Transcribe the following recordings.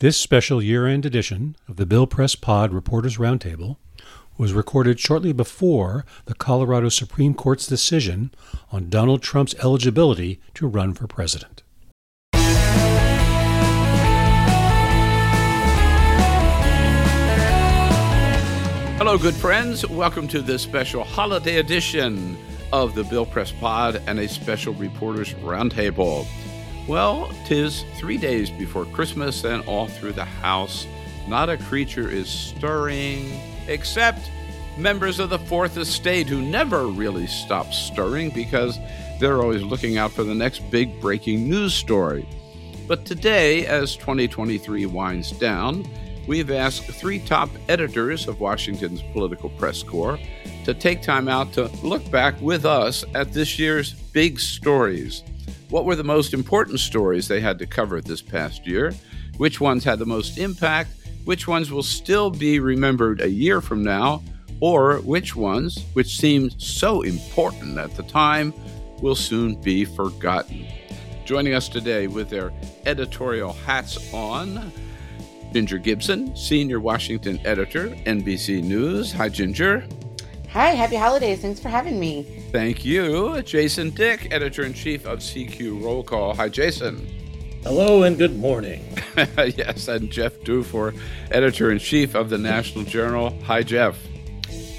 This special year end edition of the Bill Press Pod Reporters Roundtable was recorded shortly before the Colorado Supreme Court's decision on Donald Trump's eligibility to run for president. Hello, good friends. Welcome to this special holiday edition of the Bill Press Pod and a special Reporters Roundtable. Well, tis three days before Christmas, and all through the house, not a creature is stirring except members of the Fourth Estate who never really stop stirring because they're always looking out for the next big breaking news story. But today, as 2023 winds down, we've asked three top editors of Washington's Political Press Corps to take time out to look back with us at this year's big stories. What were the most important stories they had to cover this past year? Which ones had the most impact? Which ones will still be remembered a year from now? Or which ones, which seemed so important at the time, will soon be forgotten? Joining us today with their editorial hats on, Ginger Gibson, Senior Washington Editor, NBC News. Hi, Ginger. Hi, happy holidays. Thanks for having me. Thank you. Jason Dick, Editor in Chief of CQ Roll Call. Hi, Jason. Hello and good morning. yes, and Jeff Dufour, Editor in Chief of the National Journal. Hi, Jeff.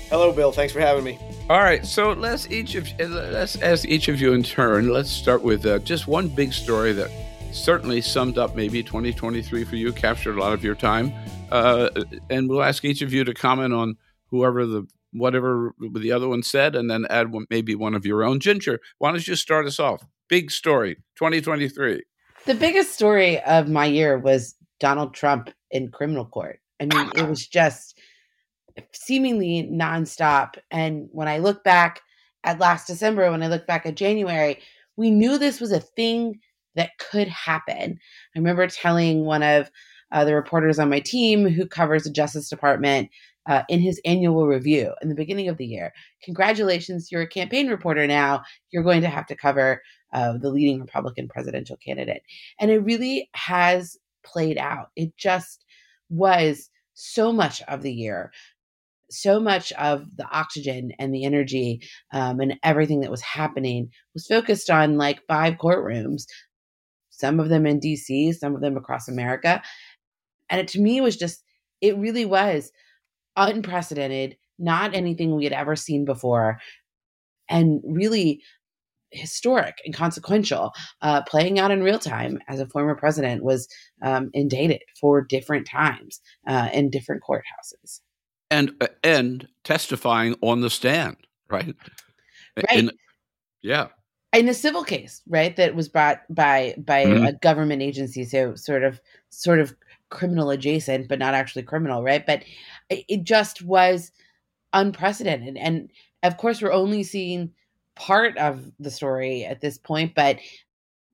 Hello, Bill. Thanks for having me. All right, so let's each of let's ask each of you in turn. Let's start with uh, just one big story that certainly summed up maybe 2023 for you, captured a lot of your time. Uh, and we'll ask each of you to comment on whoever the whatever the other one said, and then add one, maybe one of your own. Ginger, why don't you start us off? Big story, 2023. The biggest story of my year was Donald Trump in criminal court. I mean, it was just seemingly nonstop. And when I look back at last December, when I look back at January, we knew this was a thing that could happen. I remember telling one of uh, the reporters on my team who covers the Justice Department uh, in his annual review in the beginning of the year. Congratulations, you're a campaign reporter now. You're going to have to cover uh, the leading Republican presidential candidate. And it really has played out. It just was so much of the year. So much of the oxygen and the energy um, and everything that was happening was focused on like five courtrooms some of them in DC, some of them across America. And it to me was just, it really was unprecedented, not anything we had ever seen before, and really historic and consequential. Uh, playing out in real time as a former president was um, indicted for different times uh, in different courthouses. And, uh, and testifying on the stand, right? Right. In, yeah in a civil case, right, that was brought by by mm-hmm. a government agency, so sort of sort of criminal adjacent, but not actually criminal, right? But it just was unprecedented, and of course, we're only seeing part of the story at this point, but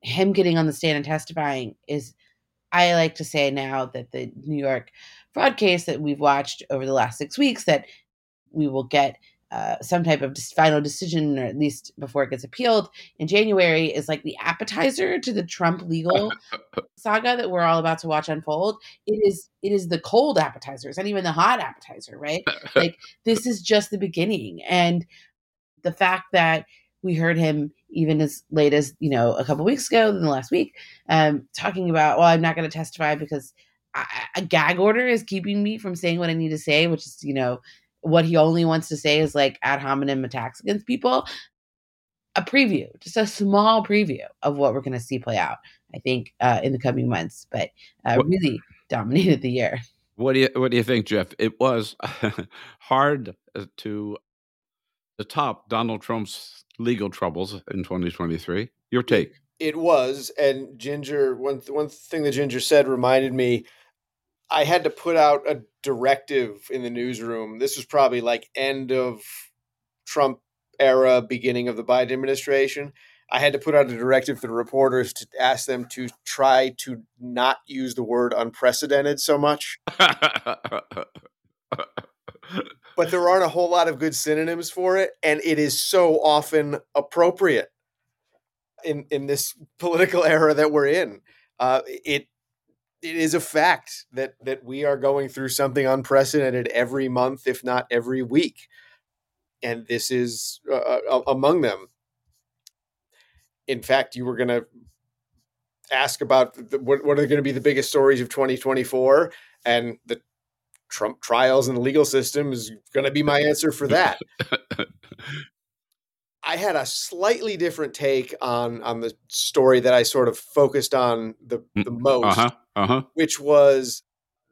him getting on the stand and testifying is, I like to say now that the New York fraud case that we've watched over the last six weeks that we will get uh, some type of final decision, or at least before it gets appealed in January, is like the appetizer to the Trump legal saga that we're all about to watch unfold. It is it is the cold appetizer. It's not even the hot appetizer, right? like this is just the beginning, and the fact that we heard him even as late as you know a couple weeks ago in the last week um, talking about well i'm not going to testify because I, a gag order is keeping me from saying what i need to say which is you know what he only wants to say is like ad hominem attacks against people. A preview, just a small preview of what we're going to see play out, I think, uh, in the coming months, but uh, really dominated the year. What do you What do you think, Jeff? It was hard uh, to to top Donald Trump's legal troubles in 2023. Your take? It was, and Ginger. One one thing that Ginger said reminded me. I had to put out a directive in the newsroom. This was probably like end of Trump era, beginning of the Biden administration. I had to put out a directive to the reporters to ask them to try to not use the word unprecedented so much. but there aren't a whole lot of good synonyms for it, and it is so often appropriate in in this political era that we're in. Uh, it it is a fact that that we are going through something unprecedented every month, if not every week, and this is uh, uh among them. In fact, you were going to ask about the, what, what are going to be the biggest stories of 2024, and the Trump trials and the legal system is going to be my answer for that. I had a slightly different take on on the story that I sort of focused on the mm, the most, uh-huh, uh-huh. which was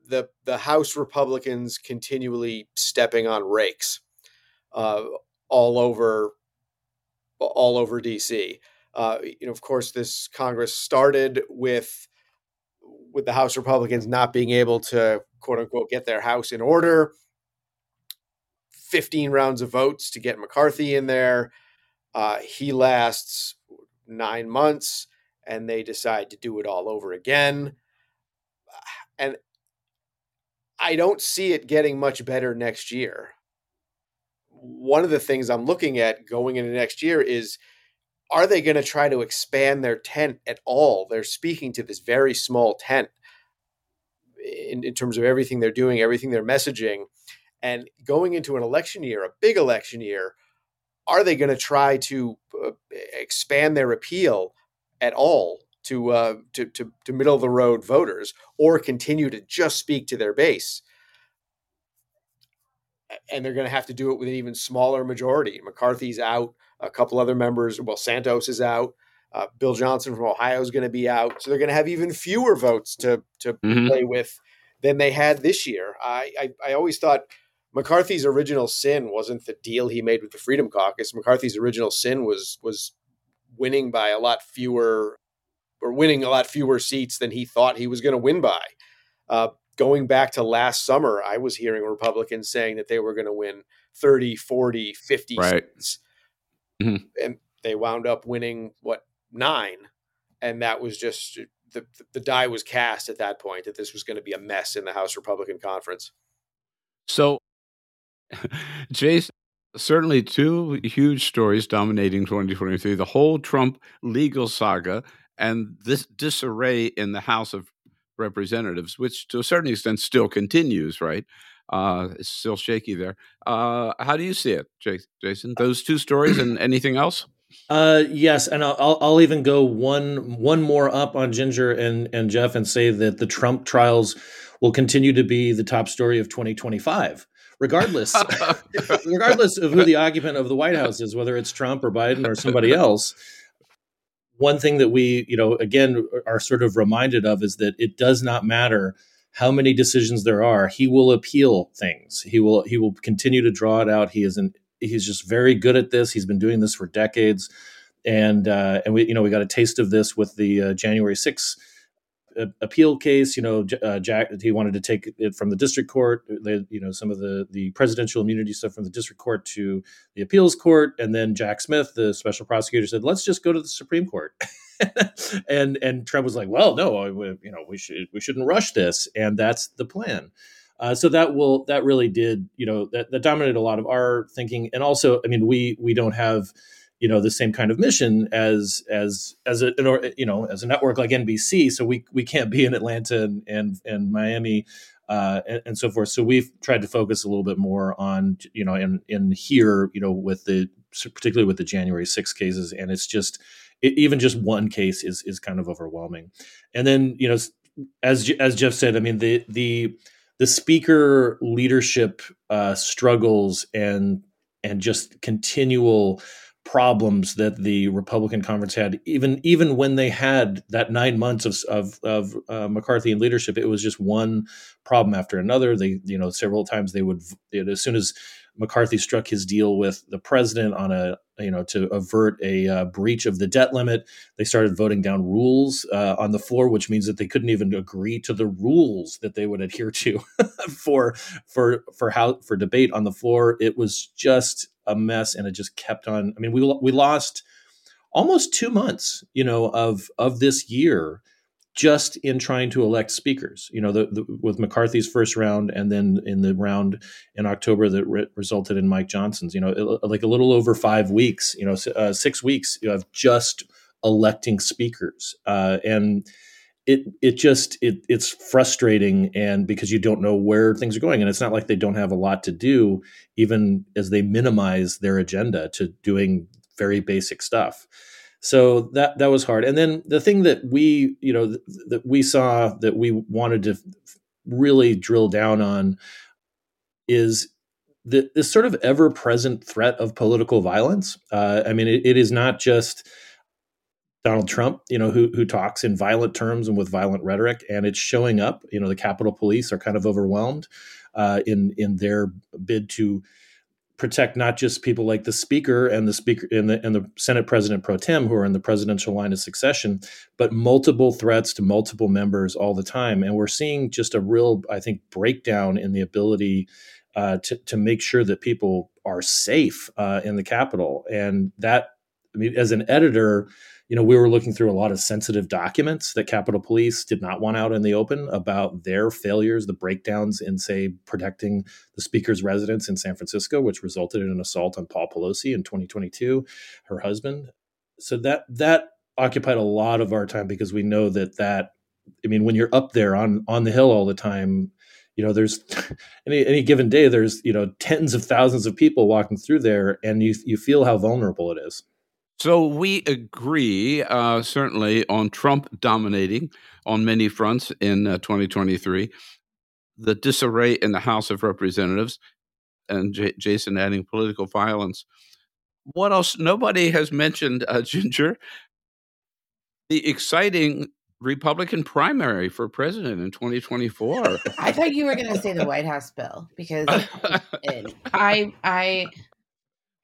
the the House Republicans continually stepping on rakes uh, all over all over DC. Uh, you know, of course, this Congress started with with the House Republicans not being able to quote unquote get their house in order. 15 rounds of votes to get McCarthy in there. Uh, he lasts nine months and they decide to do it all over again. And I don't see it getting much better next year. One of the things I'm looking at going into next year is are they going to try to expand their tent at all? They're speaking to this very small tent in, in terms of everything they're doing, everything they're messaging. And going into an election year, a big election year, are they going to try to uh, expand their appeal at all to, uh, to, to to middle of the road voters, or continue to just speak to their base? And they're going to have to do it with an even smaller majority. McCarthy's out, a couple other members. Well, Santos is out. Uh, Bill Johnson from Ohio is going to be out, so they're going to have even fewer votes to to mm-hmm. play with than they had this year. I, I I always thought McCarthy's original sin wasn't the deal he made with the Freedom Caucus. McCarthy's original sin was was winning by a lot fewer or winning a lot fewer seats than he thought he was going to win by. Uh, going back to last summer, I was hearing Republicans saying that they were going to win 30, 40, 50 right. seats. Mm-hmm. And they wound up winning what nine. And that was just the, the die was cast at that point that this was going to be a mess in the House Republican conference. So Jason, certainly two huge stories dominating 2023 the whole Trump legal saga and this disarray in the House of Representatives, which to a certain extent still continues, right? Uh, it's still shaky there. Uh, how do you see it, Jason? Those two stories and anything else? Uh, yes, and I'll, I'll even go one one more up on Ginger and and Jeff and say that the Trump trials will continue to be the top story of 2025 regardless regardless of who the occupant of the White House is, whether it's Trump or Biden or somebody else. One thing that we, you know, again are sort of reminded of is that it does not matter how many decisions there are. He will appeal things. He will he will continue to draw it out. He is an he's just very good at this. He's been doing this for decades, and uh, and we you know we got a taste of this with the uh, January 6th appeal case. You know, uh, Jack he wanted to take it from the district court. you know, some of the the presidential immunity stuff from the district court to the appeals court, and then Jack Smith, the special prosecutor, said, "Let's just go to the Supreme Court." and and Trump was like, "Well, no, you know, we should we shouldn't rush this," and that's the plan. Uh, so that will that really did you know that, that dominated a lot of our thinking, and also, I mean, we we don't have you know the same kind of mission as as as a you know as a network like NBC. So we we can't be in Atlanta and and, and Miami. Uh, and, and, so forth. So we've tried to focus a little bit more on, you know, in in here, you know, with the particularly with the January 6 cases, and it's just it, even just one case is is kind of overwhelming. And then, you know, as as Jeff said, I mean the the the speaker leadership uh, struggles and and just continual problems that the Republican conference had, even even when they had that nine months of of, of uh, McCarthy in leadership, it was just one problem after another. They, you know, several times they would, as soon as McCarthy struck his deal with the president on a you know to avert a uh, breach of the debt limit. They started voting down rules uh, on the floor, which means that they couldn't even agree to the rules that they would adhere to for for for how for debate on the floor. It was just a mess, and it just kept on. I mean, we we lost almost two months, you know, of of this year just in trying to elect speakers. You know, the, the, with McCarthy's first round, and then in the round in October that re- resulted in Mike Johnson's. You know, it, like a little over five weeks. You know, uh, six weeks you know, of just electing speakers, uh, and it it just it it's frustrating, and because you don't know where things are going, and it's not like they don't have a lot to do, even as they minimize their agenda to doing very basic stuff so that that was hard and then the thing that we you know th- that we saw that we wanted to really drill down on is the, this sort of ever-present threat of political violence uh, i mean it, it is not just Donald Trump, you know, who who talks in violent terms and with violent rhetoric, and it's showing up. You know, the Capitol Police are kind of overwhelmed uh, in in their bid to protect not just people like the speaker and the speaker and the and the Senate President pro tem who are in the presidential line of succession, but multiple threats to multiple members all the time, and we're seeing just a real, I think, breakdown in the ability uh, to to make sure that people are safe uh, in the Capitol, and that I mean, as an editor, you know, we were looking through a lot of sensitive documents that Capitol Police did not want out in the open about their failures, the breakdowns in, say, protecting the speaker's residence in San Francisco, which resulted in an assault on Paul Pelosi in 2022, her husband. So that that occupied a lot of our time because we know that that I mean, when you're up there on on the hill all the time, you know, there's any any given day, there's you know tens of thousands of people walking through there, and you you feel how vulnerable it is. So we agree, uh, certainly, on Trump dominating on many fronts in uh, 2023. The disarray in the House of Representatives, and J- Jason adding political violence. What else? Nobody has mentioned, uh, Ginger, the exciting Republican primary for president in 2024. I thought you were going to say the White House bill because I I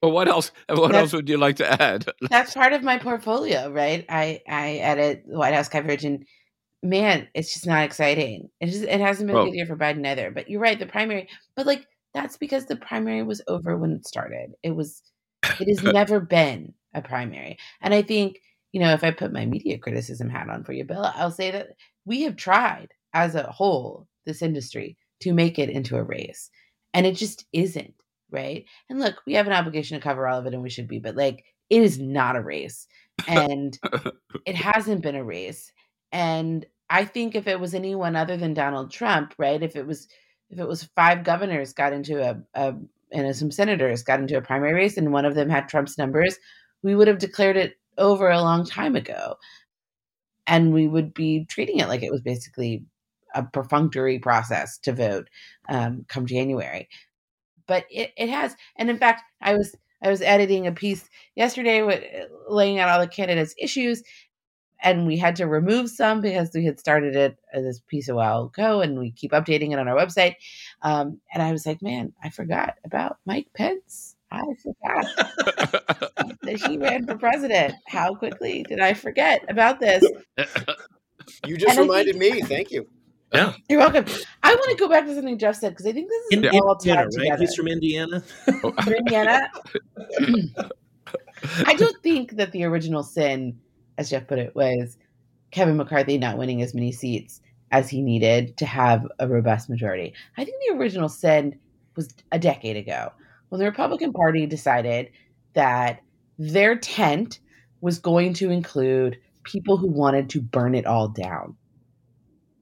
well, what else? What that's, else would you like to add? that's part of my portfolio, right? I I edit the White House coverage, and man, it's just not exciting. It just it hasn't been a good year for Biden either. But you're right, the primary. But like that's because the primary was over when it started. It was. It has never been a primary, and I think you know if I put my media criticism hat on for you, Bill, I'll say that we have tried as a whole this industry to make it into a race, and it just isn't right? And look, we have an obligation to cover all of it and we should be, but like it is not a race. And it hasn't been a race. And I think if it was anyone other than Donald Trump, right? If it was if it was five governors got into a, a and some senators got into a primary race and one of them had Trump's numbers, we would have declared it over a long time ago. And we would be treating it like it was basically a perfunctory process to vote um, come January but it, it has. And in fact, I was I was editing a piece yesterday with uh, laying out all the candidates' issues, and we had to remove some because we had started it uh, this piece a while ago, and we keep updating it on our website. Um, and I was like, man, I forgot about Mike Pence. I forgot that he ran for president. How quickly did I forget about this? You just and reminded think, me. Thank you. Yeah. You're welcome. I want to go back to something Jeff said because I think this is In, all Indiana, right? Together. He's from Indiana. from Indiana. I don't think that the original sin, as Jeff put it, was Kevin McCarthy not winning as many seats as he needed to have a robust majority. I think the original sin was a decade ago when the Republican Party decided that their tent was going to include people who wanted to burn it all down.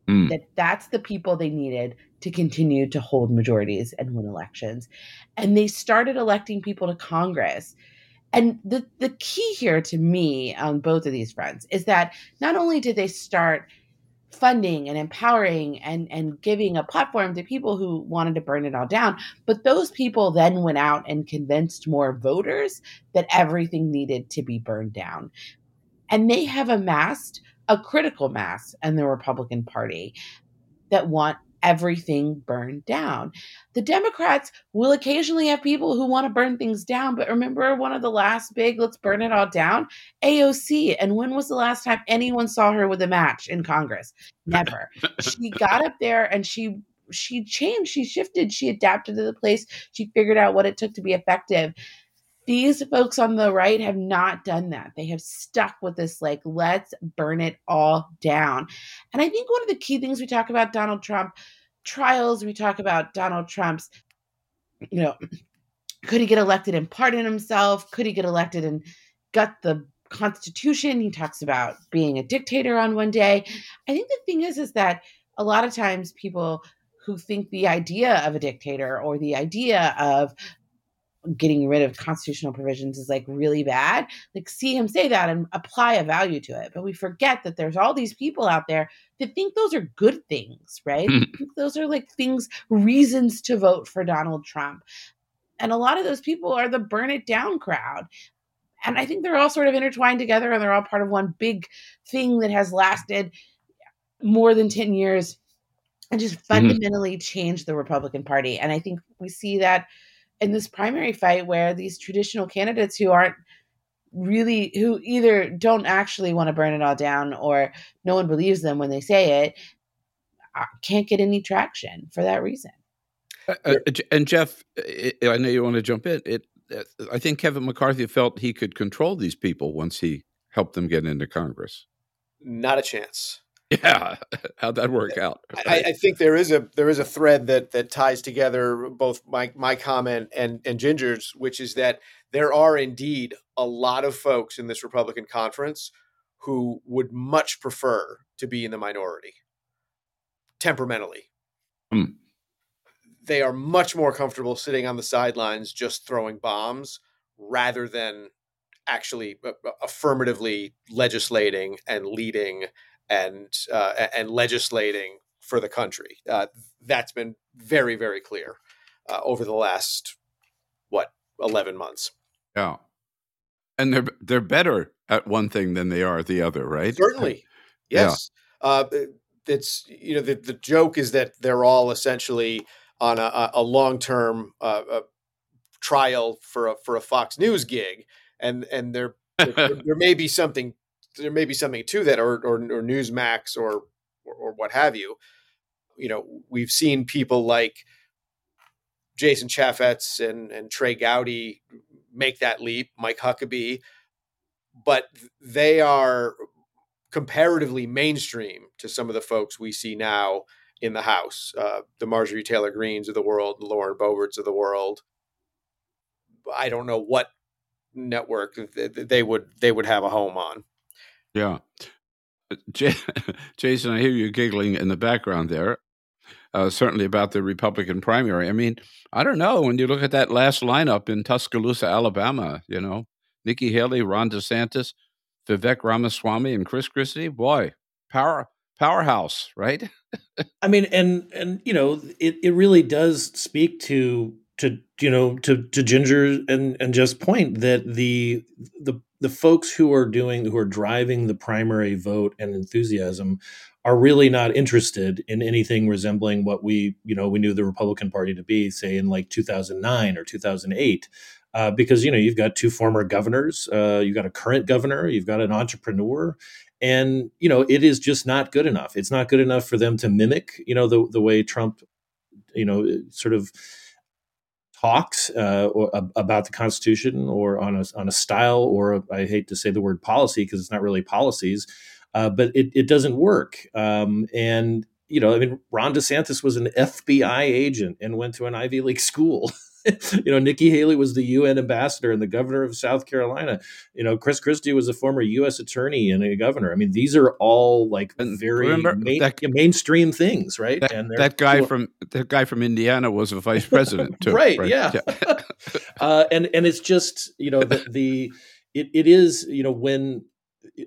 Mm. That that's the people they needed to continue to hold majorities and win elections. And they started electing people to Congress. And the the key here to me on both of these fronts is that not only did they start funding and empowering and and giving a platform to people who wanted to burn it all down but those people then went out and convinced more voters that everything needed to be burned down and they have amassed a critical mass in the Republican Party that want everything burned down. The Democrats will occasionally have people who want to burn things down, but remember one of the last big let's burn it all down? AOC. And when was the last time anyone saw her with a match in Congress? Never. she got up there and she she changed, she shifted, she adapted to the place, she figured out what it took to be effective. These folks on the right have not done that. They have stuck with this, like, let's burn it all down. And I think one of the key things we talk about Donald Trump trials, we talk about Donald Trump's, you know, could he get elected and pardon himself? Could he get elected and gut the Constitution? He talks about being a dictator on one day. I think the thing is, is that a lot of times people who think the idea of a dictator or the idea of getting rid of constitutional provisions is like really bad like see him say that and apply a value to it. But we forget that there's all these people out there that think those are good things right? Those are like things reasons to vote for donald trump. And a lot of those people are the burn it down crowd. And i think they're all sort of intertwined together and they're all part of one big thing that has lasted more than 10 years and just mm-hmm. fundamentally mm-hmm. changed the republican party. And i think we see that in this primary fight where these traditional candidates who aren't really who either don't actually want to burn it all down or no one believes them when they say it uh, can't get any traction for that reason. Uh, uh and jeff i know you want to jump in. It uh, i think kevin mccarthy felt he could control these people once he helped them get into congress. Not a chance yeah, how'd that work out? I, I, think there is a there is a thread that that ties together both my my comment and and Ginger's, which is that there are indeed a lot of folks in this Republican conference who would much prefer to be in the minority temperamentally. Hmm. They are much more comfortable sitting on the sidelines just throwing bombs rather than actually uh, affirmatively legislating and leading and uh, and legislating for the country. Uh, that's been very very clear uh, over the last what eleven months. Yeah, and they're they're better at one thing than they are at the other, right? Certainly, yes. Yeah. Uh, it's you know the the joke is that they're all essentially on a, a long term uh, trial for a for a Fox News gig, and and there there, there may be something there may be something to that, or or, or Newsmax, or, or or what have you. You know, we've seen people like Jason Chaffetz and and Trey Gowdy make that leap, Mike Huckabee, but they are comparatively mainstream to some of the folks we see now in the House, uh, the Marjorie Taylor Greens of the world, the Lauren Boeberts of the world. I don't know what network they would they would have a home on. Yeah. Uh, Jason, I hear you giggling in the background there. Uh, certainly about the Republican primary. I mean, I don't know. When you look at that last lineup in Tuscaloosa, Alabama, you know, Nikki Haley, Ron DeSantis, Vivek Ramaswamy, and Chris Christie, boy, power powerhouse, right? I mean, and and you know, it it really does speak to to you know to to Ginger and and just point that the the the folks who are doing who are driving the primary vote and enthusiasm are really not interested in anything resembling what we you know we knew the Republican Party to be say in like 2009 or 2008 uh, because you know you've got two former governors uh, you've got a current governor you've got an entrepreneur and you know it is just not good enough. It's not good enough for them to mimic you know the the way Trump you know sort of talks uh, or, about the Constitution or on a, on a style or a, I hate to say the word policy because it's not really policies, uh, but it, it doesn't work. Um, and you know, I mean, Ron DeSantis was an FBI agent and went to an Ivy League school. you know, Nikki Haley was the UN ambassador and the governor of South Carolina. You know, Chris Christie was a former U.S. attorney and a governor. I mean, these are all like very main, that, mainstream things, right? That, and that guy from that guy from Indiana was a vice president, too, right, right? Yeah, yeah. uh, and and it's just you know the, the it, it is you know when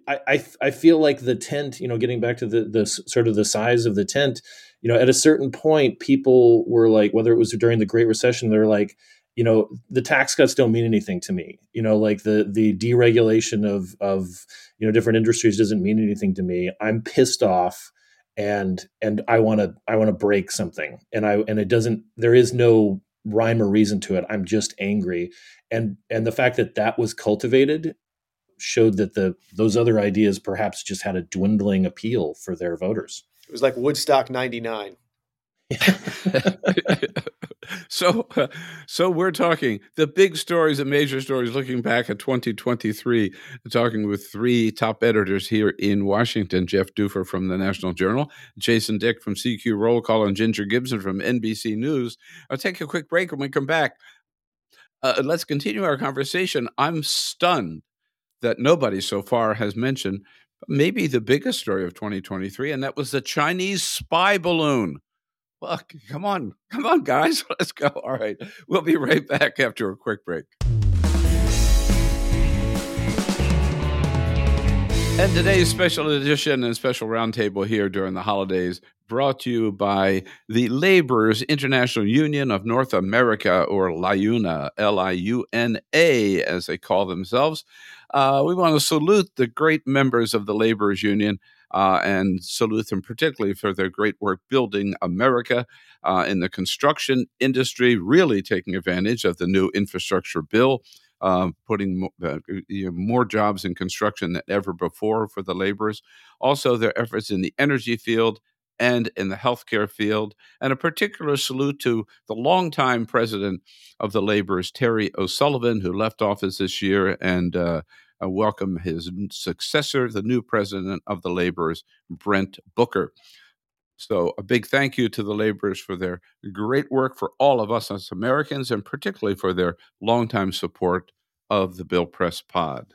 I, I, I feel like the tent, you know, getting back to the the sort of the size of the tent, you know, at a certain point, people were like, whether it was during the Great Recession, they're like, you know, the tax cuts don't mean anything to me. You know, like the the deregulation of of you know different industries doesn't mean anything to me. I'm pissed off and and I want to I want to break something and I and it doesn't there is no rhyme or reason to it. I'm just angry and and the fact that that was cultivated showed that the those other ideas perhaps just had a dwindling appeal for their voters. It was like Woodstock 99. so, uh, so we're talking the big stories, the major stories, looking back at 2023, talking with three top editors here in Washington: Jeff Dufour from the National Journal, Jason Dick from CQ Roll Call, and Ginger Gibson from NBC News. I'll take a quick break when we come back. Uh, let's continue our conversation. I'm stunned that nobody so far has mentioned maybe the biggest story of 2023, and that was the Chinese spy balloon. Come on, come on, guys, let's go. All right, we'll be right back after a quick break. And today's special edition and special roundtable here during the holidays brought to you by the Laborers International Union of North America, or LIUNA, L I U N A, as they call themselves. Uh, we want to salute the great members of the Laborers Union uh, and salute them particularly for their great work building America uh, in the construction industry, really taking advantage of the new infrastructure bill. Uh, putting uh, you know, more jobs in construction than ever before for the laborers. Also, their efforts in the energy field and in the healthcare field, and a particular salute to the longtime president of the laborers, Terry O'Sullivan, who left office this year and uh, uh, welcome his successor, the new president of the laborers, Brent Booker. So, a big thank you to the laborers for their great work for all of us as Americans, and particularly for their longtime support of the Bill Press Pod.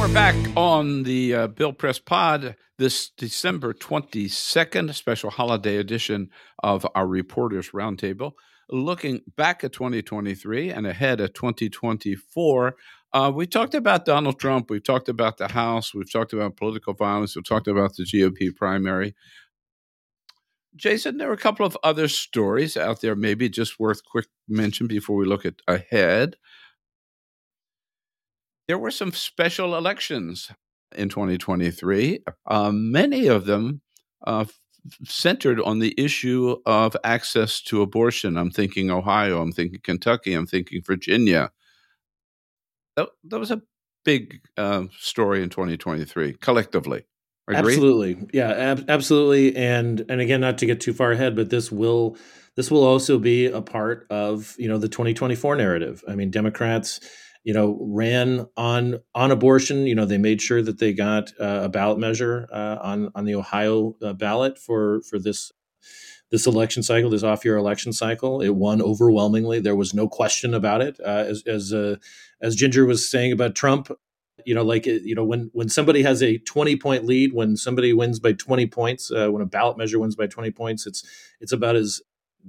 We're back on the uh, Bill Press Pod this December 22nd, special holiday edition of our Reporters Roundtable, looking back at 2023 and ahead at 2024. Uh, we talked about Donald Trump. We've talked about the House. We've talked about political violence. We've talked about the GOP primary. Jason, there are a couple of other stories out there, maybe just worth quick mention before we look at ahead. There were some special elections in 2023. Uh, many of them uh, centered on the issue of access to abortion. I'm thinking Ohio, I'm thinking Kentucky, I'm thinking Virginia. That, that was a big uh, story in 2023 collectively. Agree? Absolutely, yeah, ab- absolutely. And and again, not to get too far ahead, but this will this will also be a part of you know the 2024 narrative. I mean, Democrats you know, ran on on abortion. You know, they made sure that they got uh, a ballot measure uh, on on the Ohio uh, ballot for for this this election cycle, this off year election cycle. It won overwhelmingly. There was no question about it. Uh, as as uh, as Ginger was saying about Trump, you know, like you know, when when somebody has a twenty point lead, when somebody wins by twenty points, uh, when a ballot measure wins by twenty points, it's it's about as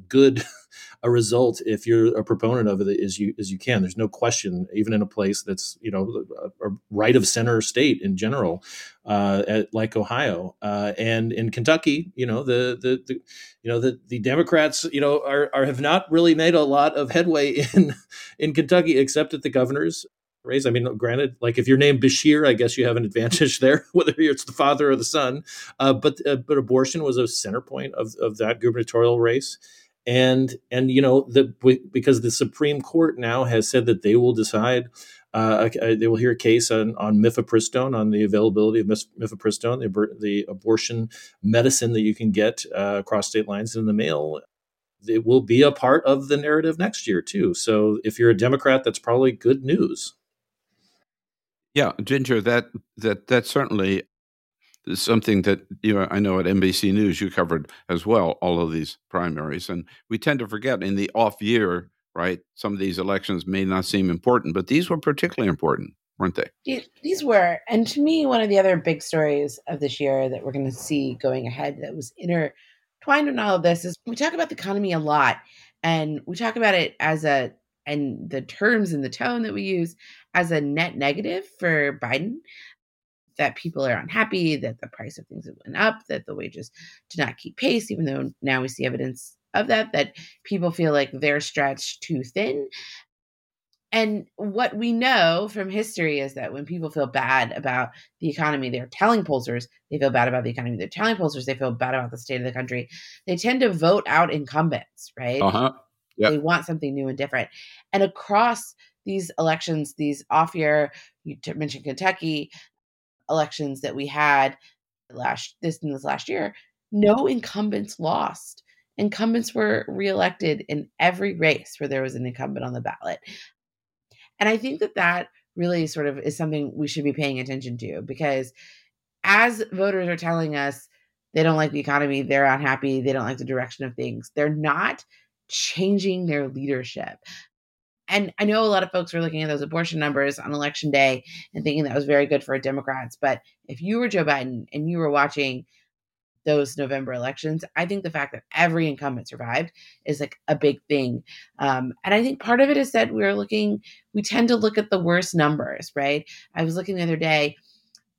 good a result if you're a proponent of it as you as you can. There's no question, even in a place that's you know a, a right of center state in general, uh, at, like Ohio uh, and in Kentucky. You know the, the the you know the the Democrats you know are, are have not really made a lot of headway in in Kentucky except at the governor's race. I mean, granted, like if you're named Beshear, I guess you have an advantage there, whether it's the father or the son. Uh, but uh, but abortion was a center point of of that gubernatorial race and and you know the because the Supreme Court now has said that they will decide. Uh, they will hear a case on, on mifepristone, on the availability of mifepristone, the, the abortion medicine that you can get uh, across state lines in the mail. It will be a part of the narrative next year too. So if you're a Democrat, that's probably good news. Yeah, Ginger, that that that certainly something that you know I know at NBC News you covered as well all of these primaries and we tend to forget in the off year right some of these elections may not seem important but these were particularly important weren't they? These were and to me one of the other big stories of this year that we're going to see going ahead that was intertwined in all of this is we talk about the economy a lot and we talk about it as a and the terms and the tone that we use as a net negative for Biden that people are unhappy, that the price of things went up, that the wages did not keep pace, even though now we see evidence of that, that people feel like they're stretched too thin. And what we know from history is that when people feel bad about the economy, they're telling pollsters they feel bad about the economy. They're telling pollsters they feel bad about the state of the country. They tend to vote out incumbents, right? Uh-huh. Yep. They want something new and different. And across these elections, these off year, you mentioned Kentucky, elections that we had last this in this last year, no incumbents lost. Incumbents were reelected in every race where there was an incumbent on the ballot. And I think that that really sort of is something we should be paying attention to because as voters are telling us they don't like the economy, they're unhappy, they don't like the direction of things, they're not changing their leadership and I know a lot of folks were looking at those abortion numbers on election day and thinking that was very good for Democrats. But if you were Joe Biden and you were watching those November elections, I think the fact that every incumbent survived is like a big thing. Um, and I think part of it is that we're looking, we tend to look at the worst numbers, right? I was looking the other day,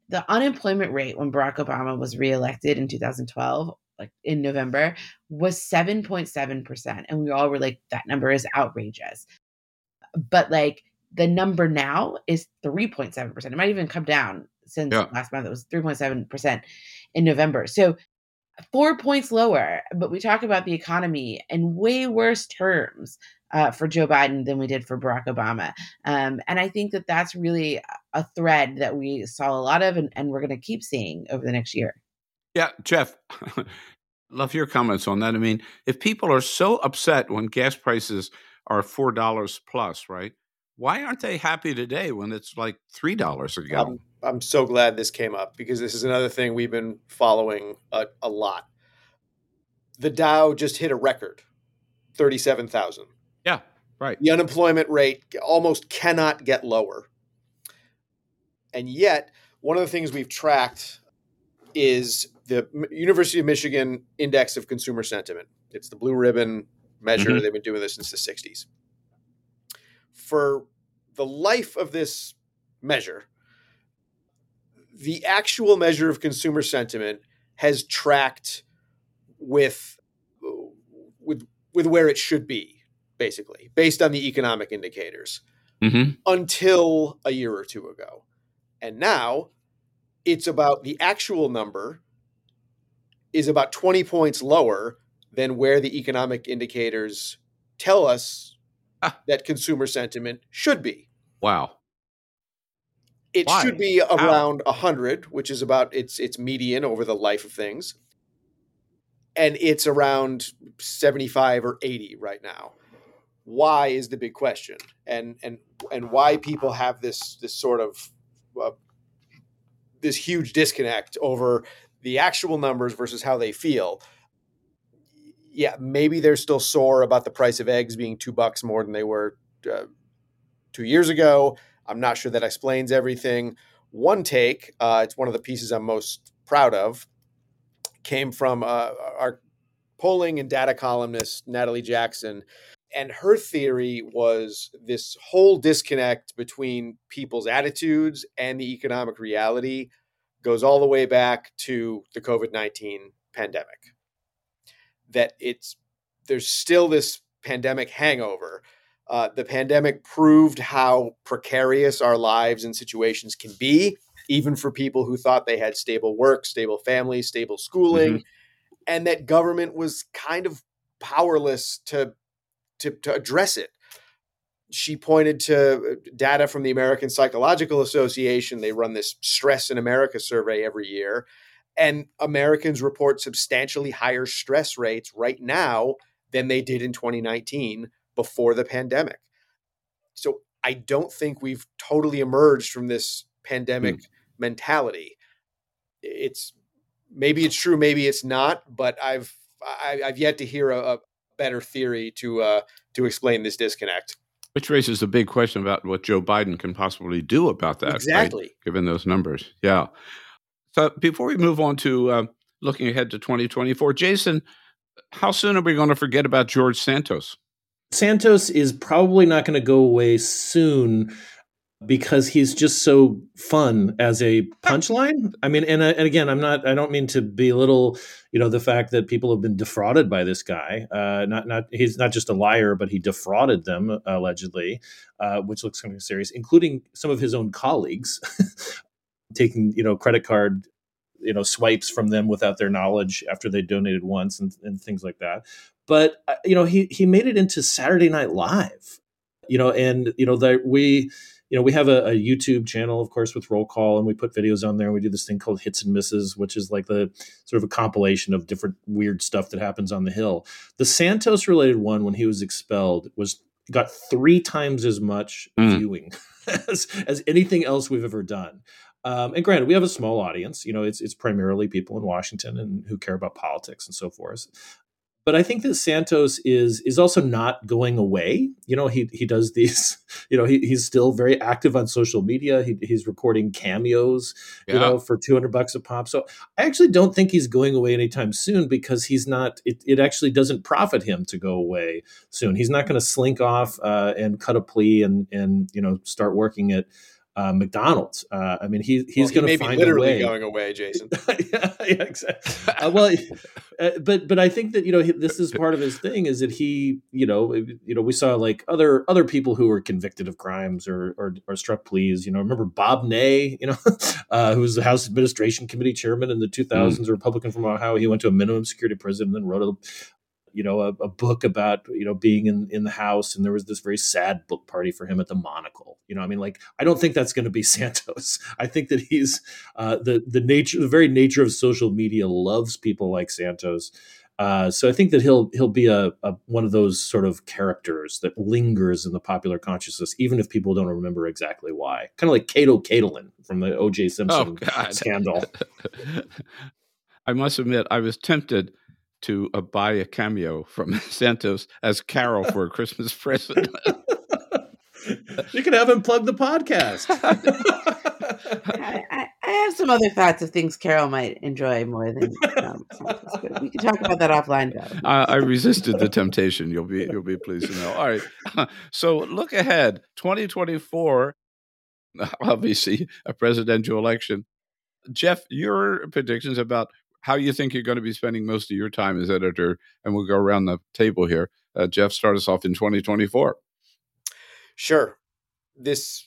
the unemployment rate when Barack Obama was reelected in 2012 like in November was 7.7%. And we all were like, that number is outrageous but like the number now is 3.7%. It might even come down since yeah. last month. It was 3.7% in November. So four points lower. But we talk about the economy in way worse terms uh, for Joe Biden than we did for Barack Obama. Um, and I think that that's really a thread that we saw a lot of and, and we're going to keep seeing over the next year. Yeah, Jeff. Love your comments on that. I mean, if people are so upset when gas prices are four dollars plus, right? Why aren't they happy today when it's like three dollars a gallon? I'm, I'm, so glad this came up because this is another thing we've been following a, a lot. The Dow just hit a record, thirty-seven thousand. Yeah, right. The unemployment rate almost cannot get lower, and yet one of the things we've tracked is the University of Michigan Index of Consumer Sentiment. It's the blue ribbon measure. Mm-hmm. They've been doing this since the 60s. For the life of this measure, the actual measure of consumer sentiment has tracked with with with where it should be basically based on the economic indicators mm-hmm. until a year or two ago and now it's about the actual number is about 20 points lower than where the economic indicators tell us ah. that consumer sentiment should be. Wow. It Why? should be around How? 100, which is about its its median over the life of things. And it's around 75 or 80 right now. Why is the big question. And and and why people have this this sort of uh, this huge disconnect over the actual numbers versus how they feel yeah, maybe they're still sore about the price of eggs being two bucks more than they were uh, two years ago. I'm not sure that explains everything. One take, uh, it's one of the pieces I'm most proud of, came from uh, our polling and data columnist Natalie Jackson. And her theory was this whole disconnect between people's attitudes and the economic reality goes all the way back to the COVID 19 pandemic. That it's there's still this pandemic hangover. Uh, the pandemic proved how precarious our lives and situations can be, even for people who thought they had stable work, stable families, stable schooling, mm-hmm. and that government was kind of powerless to, to, to address it. She pointed to uh, data from the American Psychological Association. They run this Stress in America survey every year, and Americans report substantially higher stress rates right now than they did in 2019 before the pandemic. So I don't think we've totally emerged from this pandemic mm. mentality. It's maybe it's true, maybe it's not, but I've I, have yet to hear a, a better theory to uh, to explain this disconnect. Which raises a big question about what Joe Biden can possibly do about that. Exactly, right? given those numbers. Yeah. So before we move on to uh, looking ahead to 2024, Jason, how soon are we going to forget about George Santos? Santos is probably not going to go away soon because he's just so fun as a punchline. I mean, and, uh, and again, I'm not. I don't mean to belittle, you know, the fact that people have been defrauded by this guy. Uh, not not he's not just a liar, but he defrauded them allegedly, uh, which looks kind of serious, including some of his own colleagues. taking you know credit card you know swipes from them without their knowledge after they donated once and, and things like that. But uh, you know he he made it into saturday night live you know and you know that we you know we have a, a, youtube channel of course with roll call and we put videos on there and we do this thing called hits and misses which is like the sort of a compilation of different weird stuff that happens on the hill. The santos related one when he was expelled was got three times as much mm. viewing as, as anything else we've ever done um, and granted, we have a small audience. You know, it's it's primarily people in Washington and who care about politics and so forth. But I think that Santos is is also not going away. You know, he he does these. You know, he, he's still very active on social media. He, he's recording cameos. Yeah. You know, for two hundred bucks a pop. So I actually don't think he's going away anytime soon because he's not. It, it actually doesn't profit him to go away soon. He's not going to slink off uh, and cut a plea and and you know start working at uh, McDonald's. Uh, I mean, he he's well, going to find literally a way. going away, Jason. yeah, yeah, exactly. uh, well, uh, but but I think that you know this is part of his thing is that he you know you know we saw like other other people who were convicted of crimes or or, or struck pleas. You know, remember Bob Ney? You know, uh, who was the House Administration Committee chairman in the 2000s, mm. Republican from Ohio. He went to a minimum security prison and then wrote a you know, a, a, book about, you know, being in, in the house. And there was this very sad book party for him at the monocle. You know, I mean, like, I don't think that's going to be Santos. I think that he's uh, the, the nature, the very nature of social media loves people like Santos. Uh, so I think that he'll he'll be a, a, one of those sort of characters that lingers in the popular consciousness, even if people don't remember exactly why. Kind of like Kato Kaelin from the O.J. Simpson oh, scandal. I must admit, I was tempted to uh, buy a cameo from Santos as Carol for a Christmas present. you can have him plug the podcast. I, I, I, have some other thoughts of things Carol might enjoy more than um, Santos, but we can talk about that offline. I, I resisted the temptation. You'll be you'll be pleased to know. All right, so look ahead, 2024. Obviously, a presidential election. Jeff, your predictions about how you think you're going to be spending most of your time as editor, and we'll go around the table here. Uh, Jeff, start us off in 2024. Sure. This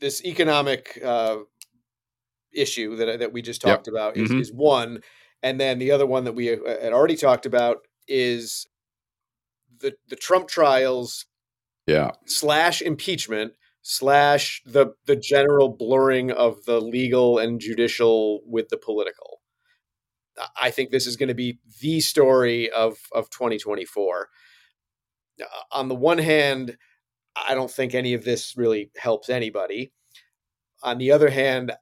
this economic uh, issue that that we just talked yep. about is, mm-hmm. is one, and then the other one that we uh, had already talked about is the the Trump trials, yeah, slash impeachment slash the the general blurring of the legal and judicial with the political. I think this is going to be the story of of 2024. Uh, on the one hand, I don't think any of this really helps anybody. On the other hand,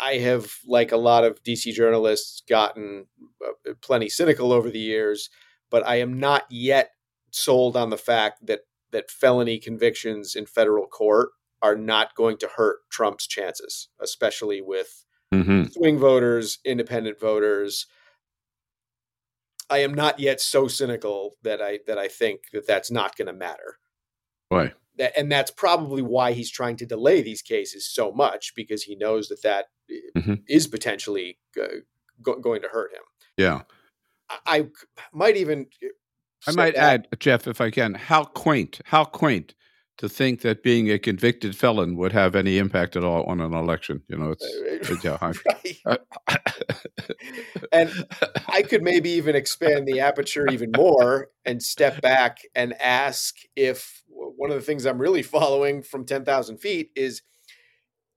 I have, like a lot of DC journalists, gotten uh, plenty cynical over the years, but I am not yet sold on the fact that that felony convictions in federal court are not going to hurt Trump's chances, especially with mm-hmm. swing voters, independent voters. I am not yet so cynical that I that I think that that's not going to matter. Right. That, and that's probably why he's trying to delay these cases so much because he knows that that mm-hmm. is potentially uh, go, going to hurt him. Yeah. I, I might even. I might add, Jeff, if I can, how quaint, how quaint to think that being a convicted felon would have any impact at all on an election. You know, it's, uh, it's yeah, right. and I could maybe even expand the aperture even more and step back and ask if one of the things I'm really following from 10,000 feet is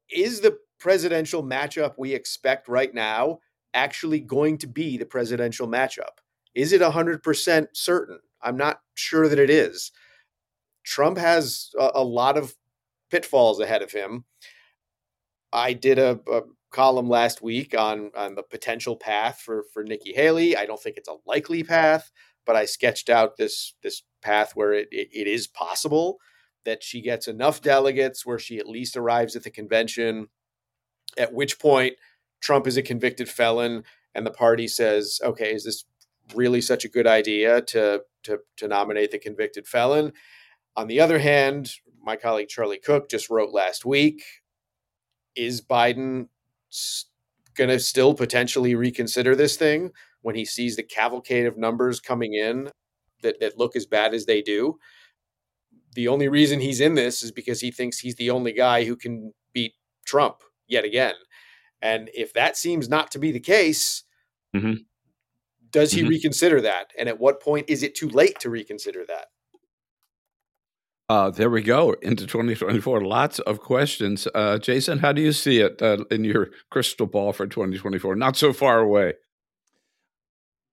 is the presidential matchup we expect right now actually going to be the presidential matchup? Is it 100% certain? I'm not sure that it is. Trump has a, a lot of pitfalls ahead of him. I did a, a, column last week on on the potential path for for Nikki Haley. I don't think it's a likely path, but I sketched out this this path where it, it, it is possible that she gets enough delegates where she at least arrives at the convention. At which point, Trump is a convicted felon, and the party says, "Okay, is this really such a good idea to to to nominate the convicted felon?" On the other hand, my colleague Charlie Cook just wrote last week is Biden going to still potentially reconsider this thing when he sees the cavalcade of numbers coming in that, that look as bad as they do? The only reason he's in this is because he thinks he's the only guy who can beat Trump yet again. And if that seems not to be the case, mm-hmm. does he mm-hmm. reconsider that? And at what point is it too late to reconsider that? Uh, there we go into 2024. Lots of questions. Uh, Jason, how do you see it uh, in your crystal ball for 2024? Not so far away.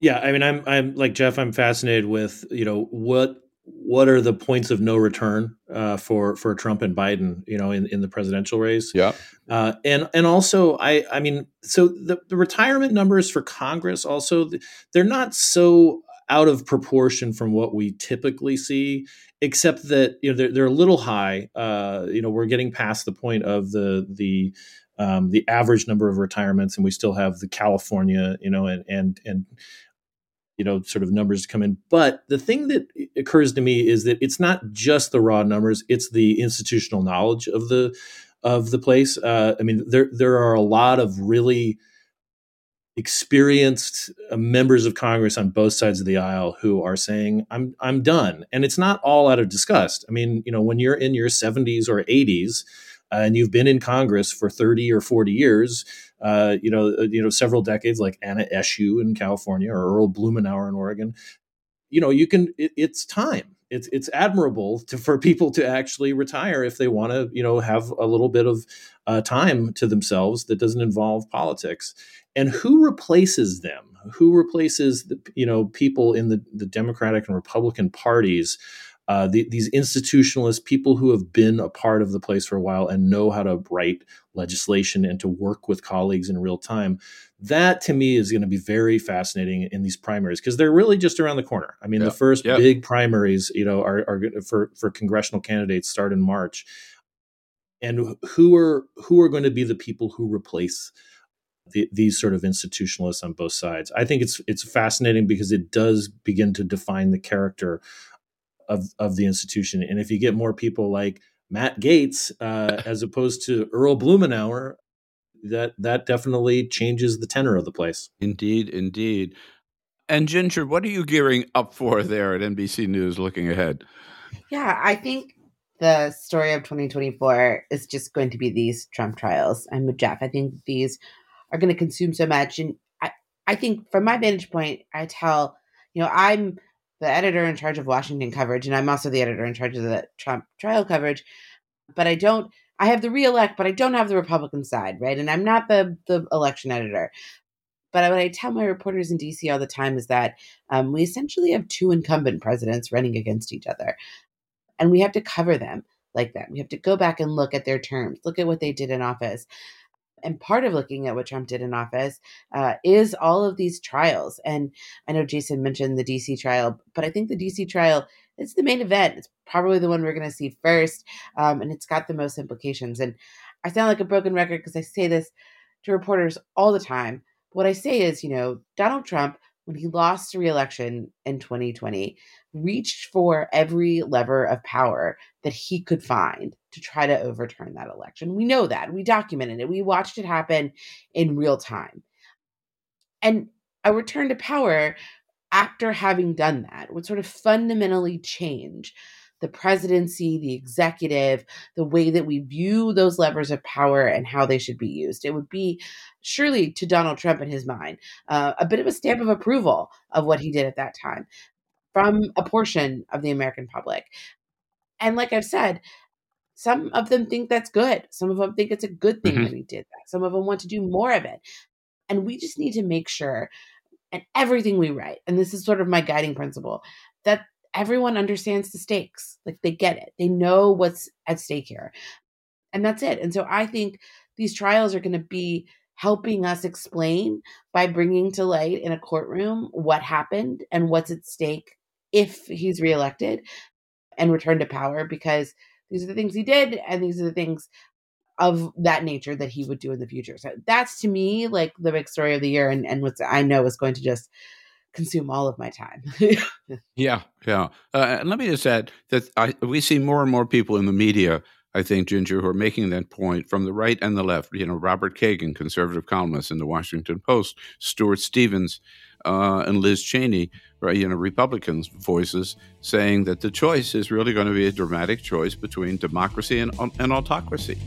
Yeah, I mean, I'm I'm like Jeff. I'm fascinated with you know what what are the points of no return uh, for for Trump and Biden, you know, in, in the presidential race. Yeah, uh, and and also, I I mean, so the, the retirement numbers for Congress also they're not so out of proportion from what we typically see except that you know they're, they're a little high. Uh, you know, we're getting past the point of the the um, the average number of retirements, and we still have the California, you know, and and and you know, sort of numbers come in. But the thing that occurs to me is that it's not just the raw numbers; it's the institutional knowledge of the of the place. Uh, I mean, there there are a lot of really experienced uh, members of Congress on both sides of the aisle who are saying, "I'm I'm done," and it's not all out of disgust. I mean, you know, when you're in your 70s or 80s uh, and you've been in Congress for 30 or 40 years, uh, you know, uh, you know, several decades, like Anna Eshoo in California or Earl Blumenauer in Oregon, you know, you can. It, it's time. It's it's admirable to, for people to actually retire if they want to, you know, have a little bit of uh, time to themselves that doesn't involve politics. And who replaces them? Who replaces the you know people in the, the democratic and republican parties uh, the, these institutionalists people who have been a part of the place for a while and know how to write legislation and to work with colleagues in real time that to me is going to be very fascinating in these primaries because they're really just around the corner i mean yep. the first yep. big primaries you know are, are for for congressional candidates start in march and who are who are going to be the people who replace the, these sort of institutionalists on both sides. I think it's it's fascinating because it does begin to define the character of of the institution. And if you get more people like Matt Gaetz uh, as opposed to Earl Blumenauer, that that definitely changes the tenor of the place. Indeed, indeed. And Ginger, what are you gearing up for there at NBC News looking ahead? Yeah, I think the story of 2024 is just going to be these Trump trials. I'm with Jeff. I think these are going to consume so much. And I, I think from my vantage point, I tell, you know, I'm the editor in charge of Washington coverage, and I'm also the editor in charge of the Trump trial coverage. But I don't, I have the reelect, but I don't have the Republican side, right? And I'm not the the election editor. But what I tell my reporters in DC all the time is that um, we essentially have two incumbent presidents running against each other. And we have to cover them like that. We have to go back and look at their terms, look at what they did in office. And part of looking at what Trump did in office uh, is all of these trials. And I know Jason mentioned the DC trial, but I think the DC trial is the main event. It's probably the one we're going to see first, um, and it's got the most implications. And I sound like a broken record because I say this to reporters all the time. What I say is, you know, Donald Trump when he lost to re-election in 2020, reached for every lever of power that he could find to try to overturn that election. We know that. We documented it. We watched it happen in real time. And a return to power after having done that would sort of fundamentally change the presidency, the executive, the way that we view those levers of power and how they should be used. It would be surely to Donald Trump in his mind uh, a bit of a stamp of approval of what he did at that time from a portion of the American public. And like I've said, some of them think that's good. Some of them think it's a good thing mm-hmm. that he did that. Some of them want to do more of it. And we just need to make sure, and everything we write, and this is sort of my guiding principle, that everyone understands the stakes. Like they get it, they know what's at stake here. And that's it. And so I think these trials are going to be helping us explain by bringing to light in a courtroom what happened and what's at stake if he's reelected and returned to power because these are the things he did and these are the things of that nature that he would do in the future. So that's to me like the big story of the year and, and what I know is going to just consume all of my time. yeah, yeah. Uh, and let me just add that I, we see more and more people in the media, I think, Ginger, who are making that point from the right and the left. You know, Robert Kagan, conservative columnist in the Washington Post, Stuart Stevens, uh, and Liz Cheney, right, you know, Republicans' voices saying that the choice is really going to be a dramatic choice between democracy and, and autocracy.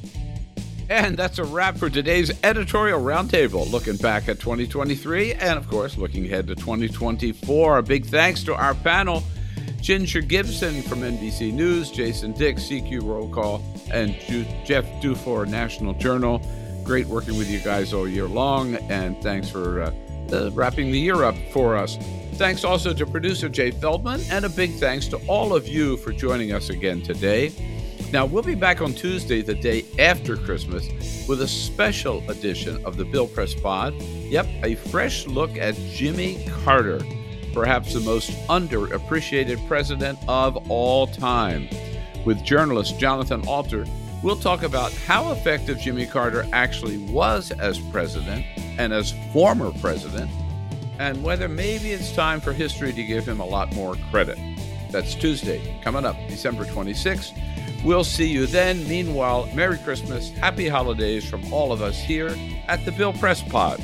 And that's a wrap for today's editorial roundtable, looking back at 2023 and, of course, looking ahead to 2024. A big thanks to our panel Ginger Gibson from NBC News, Jason Dix, CQ Roll Call, and Jeff Dufour, National Journal. Great working with you guys all year long, and thanks for uh, uh, wrapping the year up for us. Thanks also to producer Jay Feldman, and a big thanks to all of you for joining us again today. Now, we'll be back on Tuesday, the day after Christmas, with a special edition of the Bill Press Pod. Yep, a fresh look at Jimmy Carter, perhaps the most underappreciated president of all time. With journalist Jonathan Alter, we'll talk about how effective Jimmy Carter actually was as president and as former president, and whether maybe it's time for history to give him a lot more credit. That's Tuesday, coming up December 26th. We'll see you then. Meanwhile, Merry Christmas, Happy Holidays from all of us here at the Bill Press Pod.